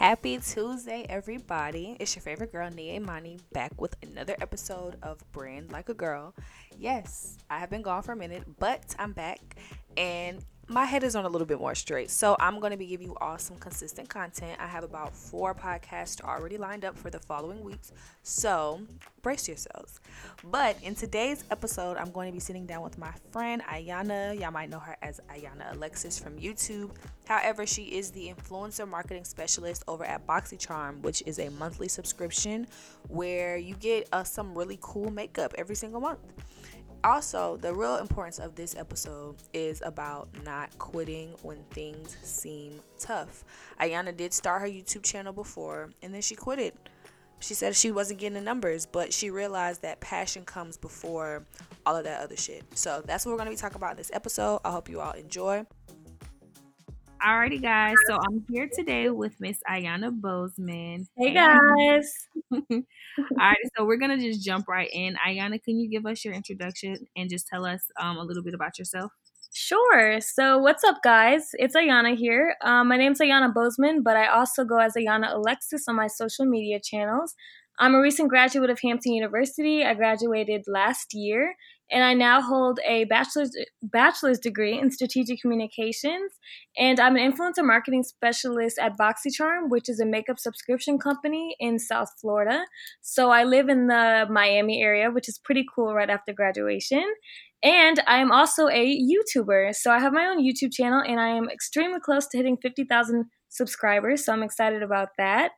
Happy Tuesday, everybody. It's your favorite girl, Nia Imani, back with another episode of Brand Like a Girl. Yes, I have been gone for a minute, but I'm back and my head is on a little bit more straight. So I'm going to be giving you all some consistent content. I have about four podcasts already lined up for the following weeks. So brace yourselves. But in today's episode, I'm going to be sitting down with my friend Ayana. Y'all might know her as Ayana Alexis from YouTube. However, she is the influencer marketing specialist over at BoxyCharm, which is a monthly subscription where you get uh, some really cool makeup every single month also, the real importance of this episode is about not quitting when things seem tough. Ayana did start her YouTube channel before and then she quit it. She said she wasn't getting the numbers, but she realized that passion comes before all of that other shit. So that's what we're going to be talking about in this episode. I hope you all enjoy. Alrighty, guys. So I'm here today with Miss Ayana Bozeman. Hey, guys. All right. So we're gonna just jump right in. Ayana, can you give us your introduction and just tell us um, a little bit about yourself? Sure. So what's up, guys? It's Ayana here. Um, my name's Ayana Bozeman, but I also go as Ayana Alexis on my social media channels. I'm a recent graduate of Hampton University. I graduated last year, and I now hold a bachelor's bachelor's degree in strategic communications. And I'm an influencer marketing specialist at BoxyCharm, which is a makeup subscription company in South Florida. So I live in the Miami area, which is pretty cool right after graduation. And I am also a YouTuber. So I have my own YouTube channel and I am extremely close to hitting 50,000 subscribers. So I'm excited about that.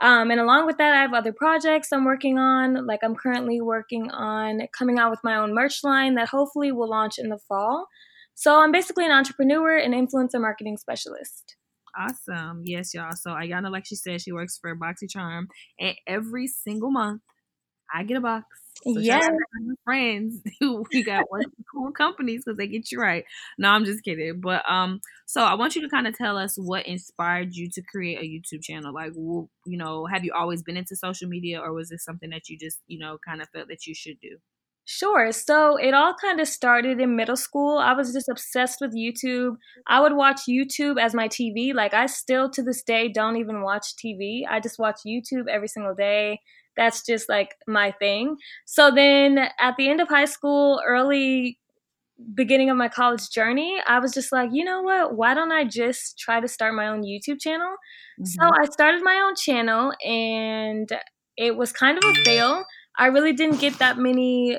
Um, and along with that, I have other projects I'm working on. Like I'm currently working on coming out with my own merch line that hopefully will launch in the fall. So I'm basically an entrepreneur and influencer marketing specialist. Awesome. Yes, y'all. So Ayana, like she said, she works for BoxyCharm, and every single month I get a box. So yeah, friends who we got one cool companies because they get you right. No, I'm just kidding. But um, so I want you to kind of tell us what inspired you to create a YouTube channel. Like, you know, have you always been into social media, or was this something that you just you know kind of felt that you should do? Sure. So it all kind of started in middle school. I was just obsessed with YouTube. I would watch YouTube as my TV. Like, I still to this day don't even watch TV. I just watch YouTube every single day that's just like my thing. So then at the end of high school, early beginning of my college journey, I was just like, you know what? Why don't I just try to start my own YouTube channel? Mm-hmm. So I started my own channel and it was kind of a fail. I really didn't get that many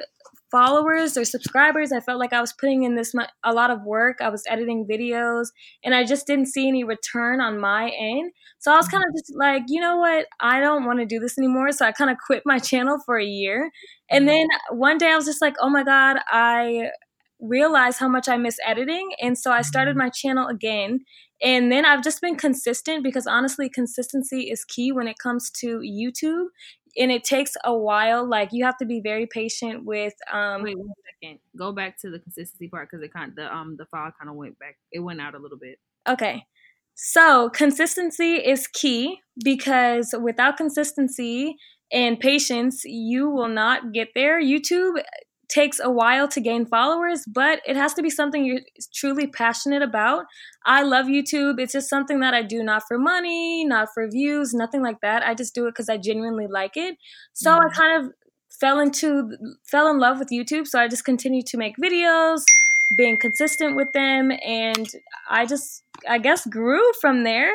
followers or subscribers. I felt like I was putting in this much, a lot of work. I was editing videos and I just didn't see any return on my end. So I was mm-hmm. kind of just like, you know what? I don't want to do this anymore. So I kind of quit my channel for a year. And mm-hmm. then one day I was just like, oh my God, I realized how much I miss editing. And so I started mm-hmm. my channel again. And then I've just been consistent because honestly, consistency is key when it comes to YouTube and it takes a while. Like you have to be very patient with. Um, Wait one second. Go back to the consistency part because it kind of, the um the file kind of went back. It went out a little bit. Okay. So consistency is key because without consistency and patience, you will not get there. YouTube takes a while to gain followers, but it has to be something you're truly passionate about. I love YouTube. It's just something that I do not for money, not for views, nothing like that. I just do it because I genuinely like it. So mm-hmm. I kind of fell into fell in love with YouTube. So I just continued to make videos, being consistent with them, and I just I guess grew from there.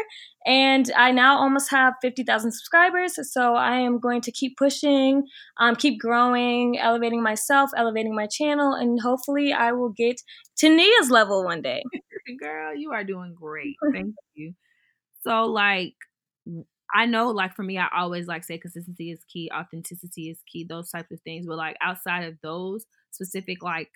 And I now almost have 50,000 subscribers. So I am going to keep pushing, um, keep growing, elevating myself, elevating my channel, and hopefully I will get to Nia's level one day. Girl, you are doing great. Thank you. So, like, I know, like, for me, I always like say consistency is key, authenticity is key, those types of things. But, like, outside of those specific, like,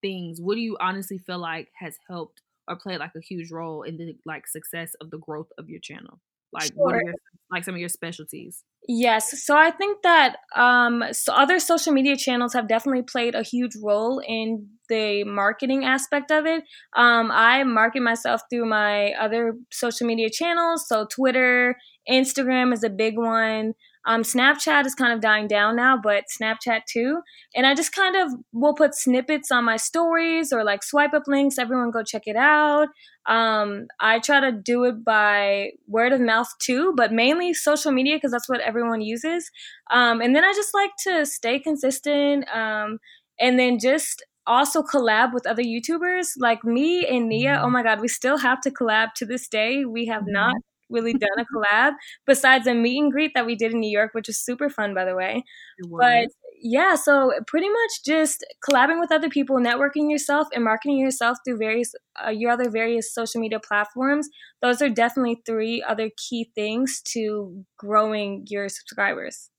things, what do you honestly feel like has helped or played like a huge role in the like success of the growth of your channel? Like sure. what are your like some of your specialties? Yes. So I think that um so other social media channels have definitely played a huge role in the marketing aspect of it. Um I market myself through my other social media channels, so Twitter, Instagram is a big one. Um, Snapchat is kind of dying down now, but Snapchat too. And I just kind of will put snippets on my stories or like swipe up links. Everyone go check it out. Um, I try to do it by word of mouth too, but mainly social media because that's what everyone uses. Um, and then I just like to stay consistent. Um, and then just also collab with other YouTubers like me and Nia. Oh mm-hmm. my God, we still have to collab to this day. We have mm-hmm. not really done a collab besides a meet and greet that we did in New York, which was super fun, by the way. But yeah, so pretty much just collabing with other people, networking yourself, and marketing yourself through various uh, your other various social media platforms. Those are definitely three other key things to growing your subscribers.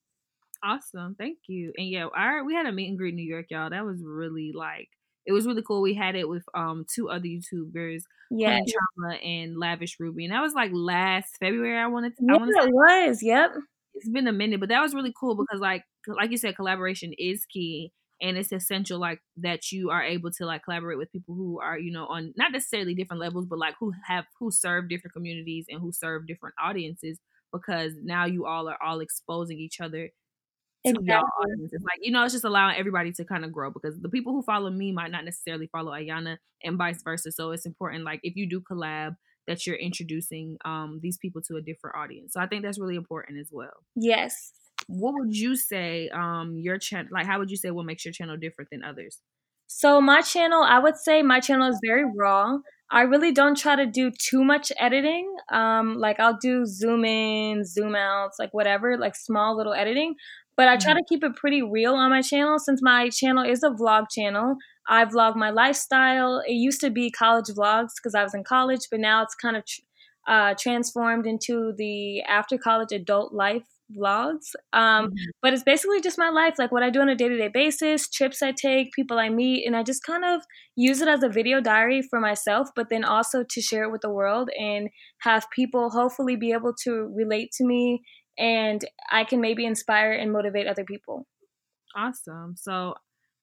Awesome. Thank you. And yeah, our we had a meet and greet in New York, y'all. That was really like it was really cool. We had it with um two other YouTubers, yeah, Trauma and Lavish Ruby, and that was like last February. I wanted to. Yeah, I wanted it was. Yep. It's been a minute, but that was really cool because like like you said, collaboration is key, and it's essential like that you are able to like collaborate with people who are you know on not necessarily different levels, but like who have who serve different communities and who serve different audiences because now you all are all exposing each other exactly. y'all audiences. Like, you know, it's just allowing everybody to kind of grow because the people who follow me might not necessarily follow Ayana and vice versa. So it's important, like, if you do collab, that you're introducing um these people to a different audience. So I think that's really important as well. Yes. What would you say um your channel like how would you say what makes your channel different than others? So my channel, I would say my channel is very raw. I really don't try to do too much editing. Um, like I'll do zoom in, zoom outs, like whatever, like small little editing. But I try mm-hmm. to keep it pretty real on my channel since my channel is a vlog channel. I vlog my lifestyle. It used to be college vlogs because I was in college, but now it's kind of uh, transformed into the after college adult life vlogs. Um, mm-hmm. But it's basically just my life, like what I do on a day to day basis, trips I take, people I meet, and I just kind of use it as a video diary for myself, but then also to share it with the world and have people hopefully be able to relate to me and I can maybe inspire and motivate other people. Awesome. So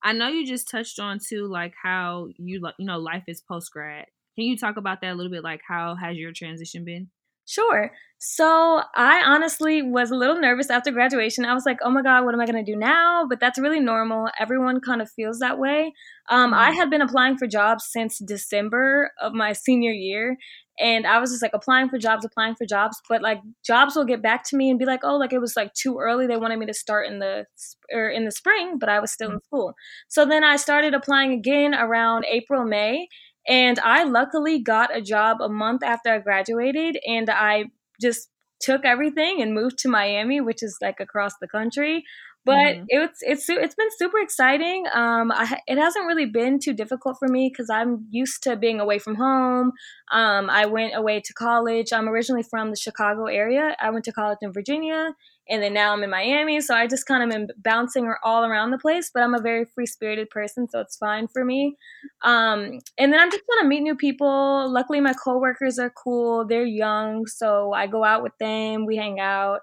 I know you just touched on too, like how you you know life is post grad. Can you talk about that a little bit? Like how has your transition been? Sure. So I honestly was a little nervous after graduation. I was like, oh my God, what am I going to do now? But that's really normal. Everyone kind of feels that way. Um, I mm-hmm. had been applying for jobs since December of my senior year. And I was just like applying for jobs, applying for jobs, but like jobs will get back to me and be like, "Oh, like it was like too early. They wanted me to start in the or in the spring, but I was still in mm-hmm. school." So then I started applying again around April, May, and I luckily got a job a month after I graduated, and I just took everything and moved to Miami, which is like across the country. But mm-hmm. it's it's it's been super exciting. Um, I, it hasn't really been too difficult for me because I'm used to being away from home. Um, I went away to college. I'm originally from the Chicago area. I went to college in Virginia, and then now I'm in Miami. So I just kind of am bouncing all around the place, but I'm a very free spirited person, so it's fine for me. Um, and then I'm just gonna meet new people. Luckily, my coworkers are cool. They're young, so I go out with them. We hang out.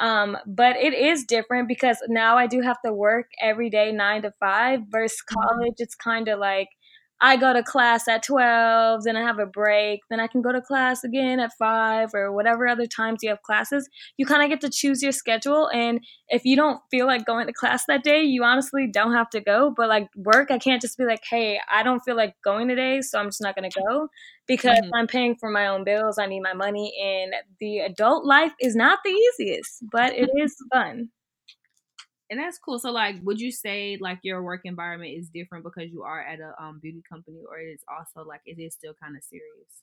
Um, but it is different because now I do have to work every day nine to five versus mm-hmm. college. It's kind of like I go to class at 12, then I have a break, then I can go to class again at 5 or whatever other times you have classes. You kind of get to choose your schedule. And if you don't feel like going to class that day, you honestly don't have to go. But like work, I can't just be like, hey, I don't feel like going today, so I'm just not going to go because mm-hmm. I'm paying for my own bills. I need my money. And the adult life is not the easiest, but it is fun. And that's cool. So, like, would you say like your work environment is different because you are at a um, beauty company, or it is also like it is still kind of serious?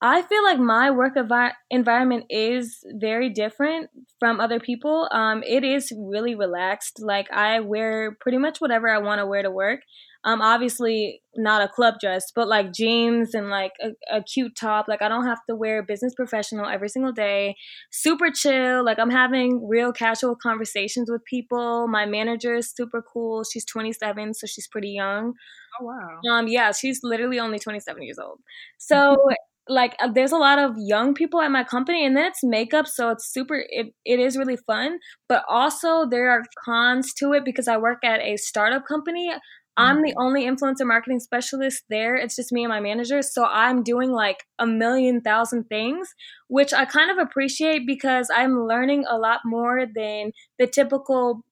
I feel like my work envi- environment is very different from other people. Um, it is really relaxed. Like I wear pretty much whatever I want to wear to work. Um, obviously not a club dress, but like jeans and like a, a cute top. Like I don't have to wear business professional every single day. Super chill. Like I'm having real casual conversations with people. My manager is super cool. She's 27, so she's pretty young. Oh wow. Um, yeah, she's literally only 27 years old. So like uh, there's a lot of young people at my company and then it's makeup so it's super it, it is really fun but also there are cons to it because i work at a startup company I'm mm. the only influencer marketing specialist there. It's just me and my manager. So I'm doing like a million thousand things, which I kind of appreciate because I'm learning a lot more than the typical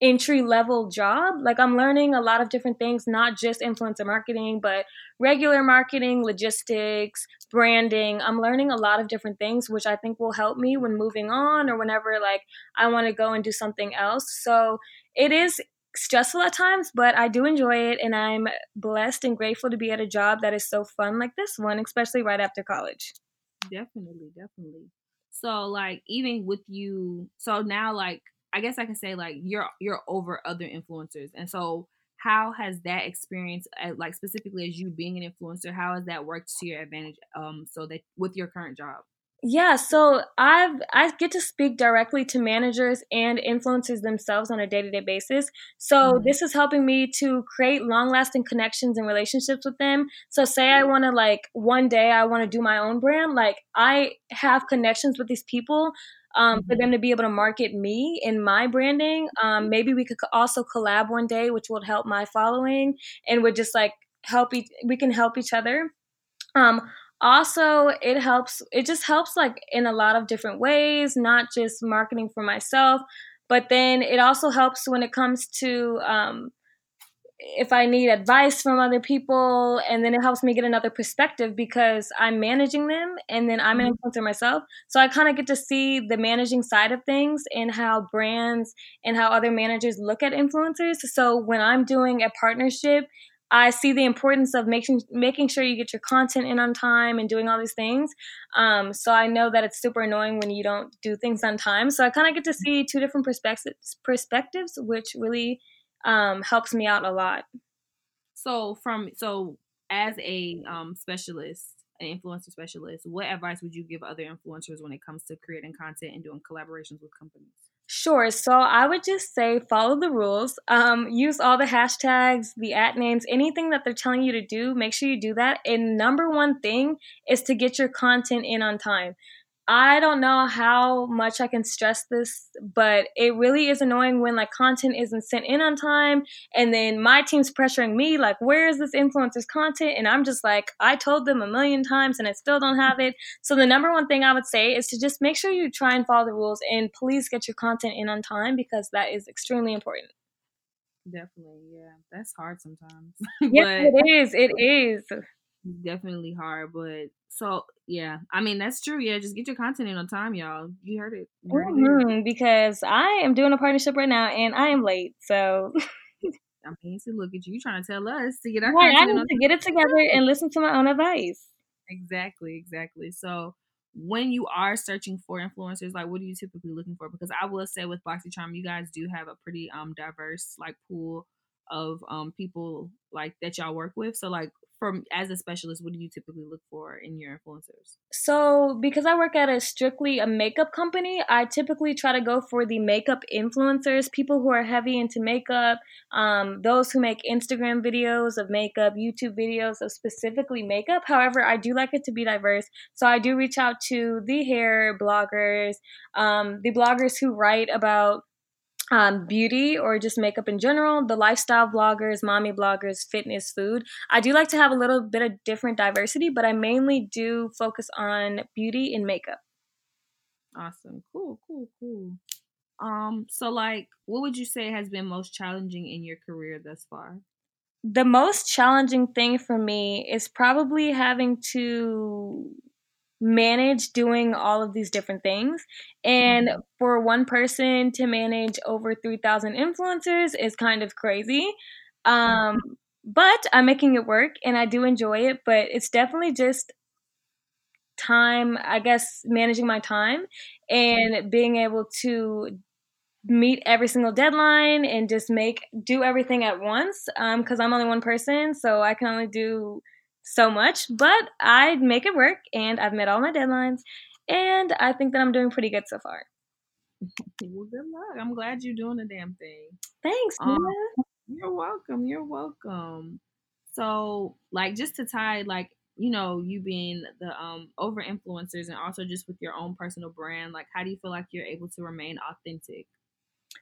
entry level job. Like I'm learning a lot of different things, not just influencer marketing, but regular marketing, logistics, branding. I'm learning a lot of different things, which I think will help me when moving on or whenever like I want to go and do something else. So it is stressful at times, but I do enjoy it and I'm blessed and grateful to be at a job that is so fun like this one, especially right after college. Definitely, definitely. So like even with you so now like I guess I can say like you're you're over other influencers. And so how has that experience uh, like specifically as you being an influencer, how has that worked to your advantage um so that with your current job? Yeah, so I've I get to speak directly to managers and influencers themselves on a day-to-day basis. So mm-hmm. this is helping me to create long-lasting connections and relationships with them. So say I want to like one day I want to do my own brand, like I have connections with these people um, for mm-hmm. them to be able to market me in my branding. Um, maybe we could also collab one day, which would help my following and would just like help each, we can help each other. Um, also, it helps, it just helps like in a lot of different ways, not just marketing for myself, but then it also helps when it comes to, um, if I need advice from other people, and then it helps me get another perspective because I'm managing them and then I'm an mm-hmm. influencer myself. So I kind of get to see the managing side of things and how brands and how other managers look at influencers. So when I'm doing a partnership, I see the importance of making making sure you get your content in on time and doing all these things. Um, so I know that it's super annoying when you don't do things on time. So I kind of get to mm-hmm. see two different perspectives, perspectives, which really um, helps me out a lot. So from so as a um, specialist, an influencer specialist, what advice would you give other influencers when it comes to creating content and doing collaborations with companies? Sure. So I would just say follow the rules. Um, use all the hashtags, the at names, anything that they're telling you to do. Make sure you do that. And number one thing is to get your content in on time. I don't know how much I can stress this, but it really is annoying when like content isn't sent in on time and then my team's pressuring me like where is this influencer's content and I'm just like I told them a million times and I still don't have it. So the number one thing I would say is to just make sure you try and follow the rules and please get your content in on time because that is extremely important. Definitely, yeah. That's hard sometimes. yeah, it is. It is definitely hard, but so yeah, I mean that's true. Yeah, just get your content in on time, y'all. You heard it. You heard mm-hmm, it because I am doing a partnership right now and I am late, so. I mean, see, look at you trying to tell us to get our content. I need to get it together and listen to my own advice. Exactly, exactly. So when you are searching for influencers, like what are you typically looking for? Because I will say with BoxyCharm, you guys do have a pretty um diverse like pool of um people like that y'all work with. So like from as a specialist, what do you typically look for in your influencers? So, because I work at a strictly a makeup company, I typically try to go for the makeup influencers, people who are heavy into makeup, um, those who make Instagram videos of makeup, YouTube videos of specifically makeup. However, I do like it to be diverse, so I do reach out to the hair bloggers, um, the bloggers who write about um, beauty or just makeup in general, the lifestyle bloggers, mommy bloggers, fitness, food. I do like to have a little bit of different diversity, but I mainly do focus on beauty and makeup. Awesome. Cool, cool, cool. Um, so like what would you say has been most challenging in your career thus far? The most challenging thing for me is probably having to manage doing all of these different things. And mm-hmm. for one person to manage over 3,000 influencers is kind of crazy. Um, but I'm making it work and I do enjoy it, but it's definitely just time, I guess, managing my time and being able to meet every single deadline and just make do everything at once because um, i'm only one person so i can only do so much, but I make it work and I've met all my deadlines and I think that I'm doing pretty good so far. well, good luck. I'm glad you're doing the damn thing. Thanks, um, You're welcome. You're welcome. So, like, just to tie, like, you know, you being the um over influencers and also just with your own personal brand, like, how do you feel like you're able to remain authentic?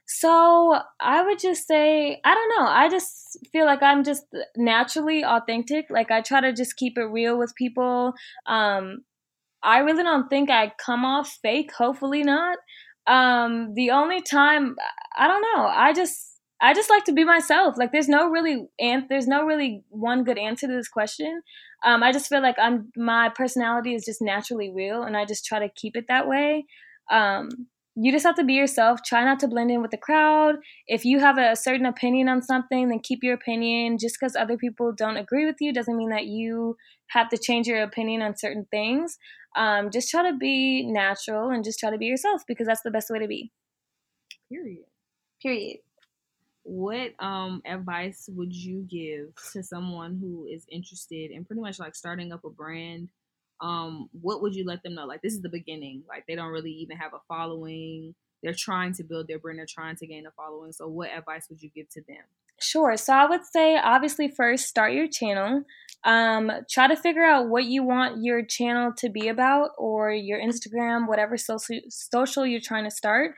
So I would just say, I don't know. I just feel like I'm just naturally authentic. Like I try to just keep it real with people. Um, I really don't think I come off fake. Hopefully not. Um, the only time I don't know. I just I just like to be myself. Like there's no really and there's no really one good answer to this question. Um, I just feel like I'm my personality is just naturally real, and I just try to keep it that way. Um, you just have to be yourself. Try not to blend in with the crowd. If you have a certain opinion on something, then keep your opinion. Just because other people don't agree with you doesn't mean that you have to change your opinion on certain things. Um, just try to be natural and just try to be yourself because that's the best way to be. Period. Period. What um advice would you give to someone who is interested in pretty much like starting up a brand? Um, what would you let them know? Like this is the beginning. Like they don't really even have a following. They're trying to build their brand. They're trying to gain a following. So what advice would you give to them? Sure. So I would say, obviously, first start your channel. Um, try to figure out what you want your channel to be about, or your Instagram, whatever social social you're trying to start.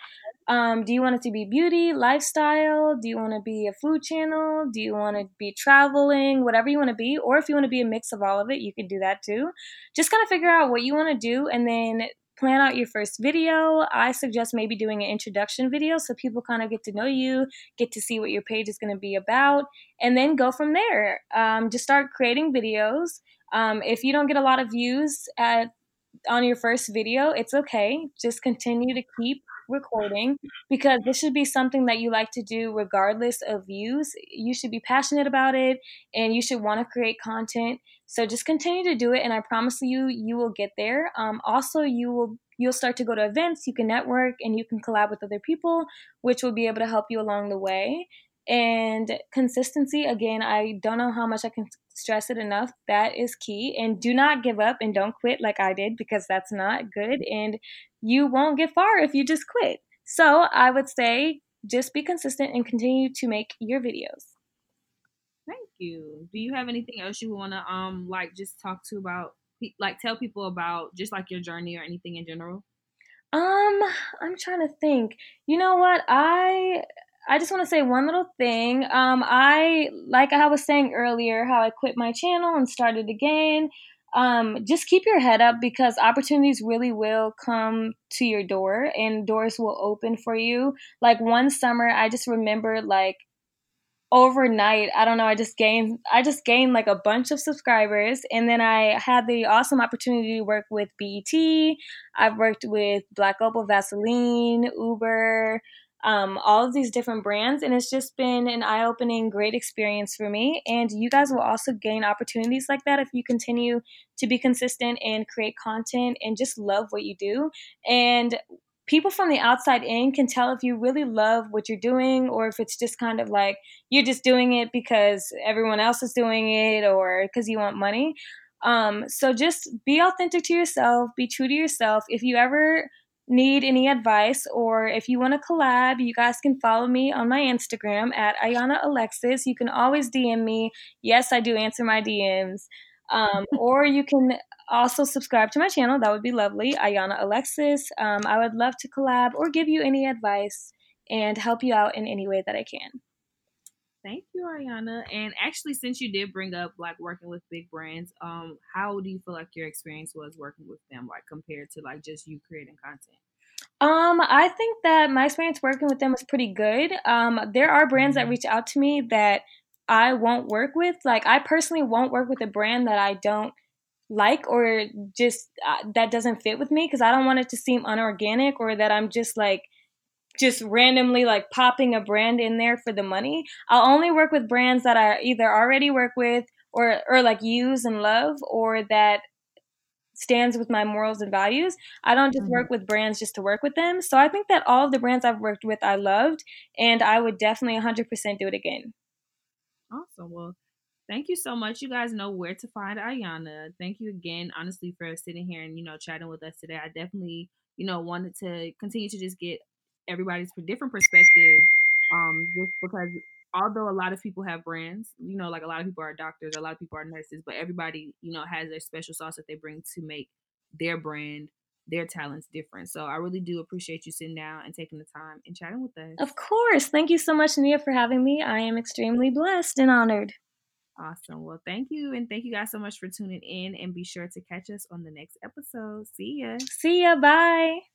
Um, do you want it to be beauty, lifestyle? Do you want to be a food channel? Do you want to be traveling? Whatever you want to be, or if you want to be a mix of all of it, you can do that too. Just kind of figure out what you want to do, and then plan out your first video. I suggest maybe doing an introduction video so people kind of get to know you, get to see what your page is going to be about, and then go from there. Um, just start creating videos. Um, if you don't get a lot of views at on your first video, it's okay. Just continue to keep recording because this should be something that you like to do regardless of views. You should be passionate about it and you should want to create content. So just continue to do it, and I promise you, you will get there. Um, also, you will you'll start to go to events, you can network, and you can collab with other people, which will be able to help you along the way. And consistency, again, I don't know how much I can stress it enough. That is key. And do not give up and don't quit like I did because that's not good. And you won't get far if you just quit. So I would say just be consistent and continue to make your videos. Thank you. Do you have anything else you want to um like just talk to about like tell people about just like your journey or anything in general? Um, I'm trying to think. You know what? I I just want to say one little thing. Um, I like I was saying earlier how I quit my channel and started again. Um, just keep your head up because opportunities really will come to your door and doors will open for you. Like one summer, I just remember like overnight i don't know i just gained i just gained like a bunch of subscribers and then i had the awesome opportunity to work with bet i've worked with black opal vaseline uber um, all of these different brands and it's just been an eye-opening great experience for me and you guys will also gain opportunities like that if you continue to be consistent and create content and just love what you do and people from the outside in can tell if you really love what you're doing or if it's just kind of like you're just doing it because everyone else is doing it or because you want money. Um, so just be authentic to yourself, be true to yourself. If you ever need any advice or if you want to collab, you guys can follow me on my Instagram at Ayana Alexis. You can always DM me. Yes, I do answer my DMs. Um, or you can also subscribe to my channel. That would be lovely. Ayana Alexis. Um, I would love to collab or give you any advice and help you out in any way that I can. Thank you, Ariana. And actually, since you did bring up like working with big brands, um, how do you feel like your experience was working with them, like compared to like just you creating content? Um, I think that my experience working with them was pretty good. Um, there are brands that mm-hmm. reach out to me that I won't work with. Like, I personally won't work with a brand that I don't like or just uh, that doesn't fit with me because I don't want it to seem unorganic or that I'm just like just randomly like popping a brand in there for the money. I'll only work with brands that I either already work with or or like use and love or that stands with my morals and values. I don't just mm-hmm. work with brands just to work with them. So I think that all of the brands I've worked with I loved and I would definitely 100% do it again. Awesome. Well, thank you so much. You guys know where to find Ayana. Thank you again, honestly, for sitting here and, you know, chatting with us today. I definitely, you know, wanted to continue to just get everybody's for different perspective. Um, just because although a lot of people have brands, you know, like a lot of people are doctors, a lot of people are nurses, but everybody, you know, has their special sauce that they bring to make their brand their talents different. So I really do appreciate you sitting down and taking the time and chatting with us. Of course. Thank you so much, Nia, for having me. I am extremely blessed and honored. Awesome. Well, thank you. And thank you guys so much for tuning in. And be sure to catch us on the next episode. See ya. See ya. Bye.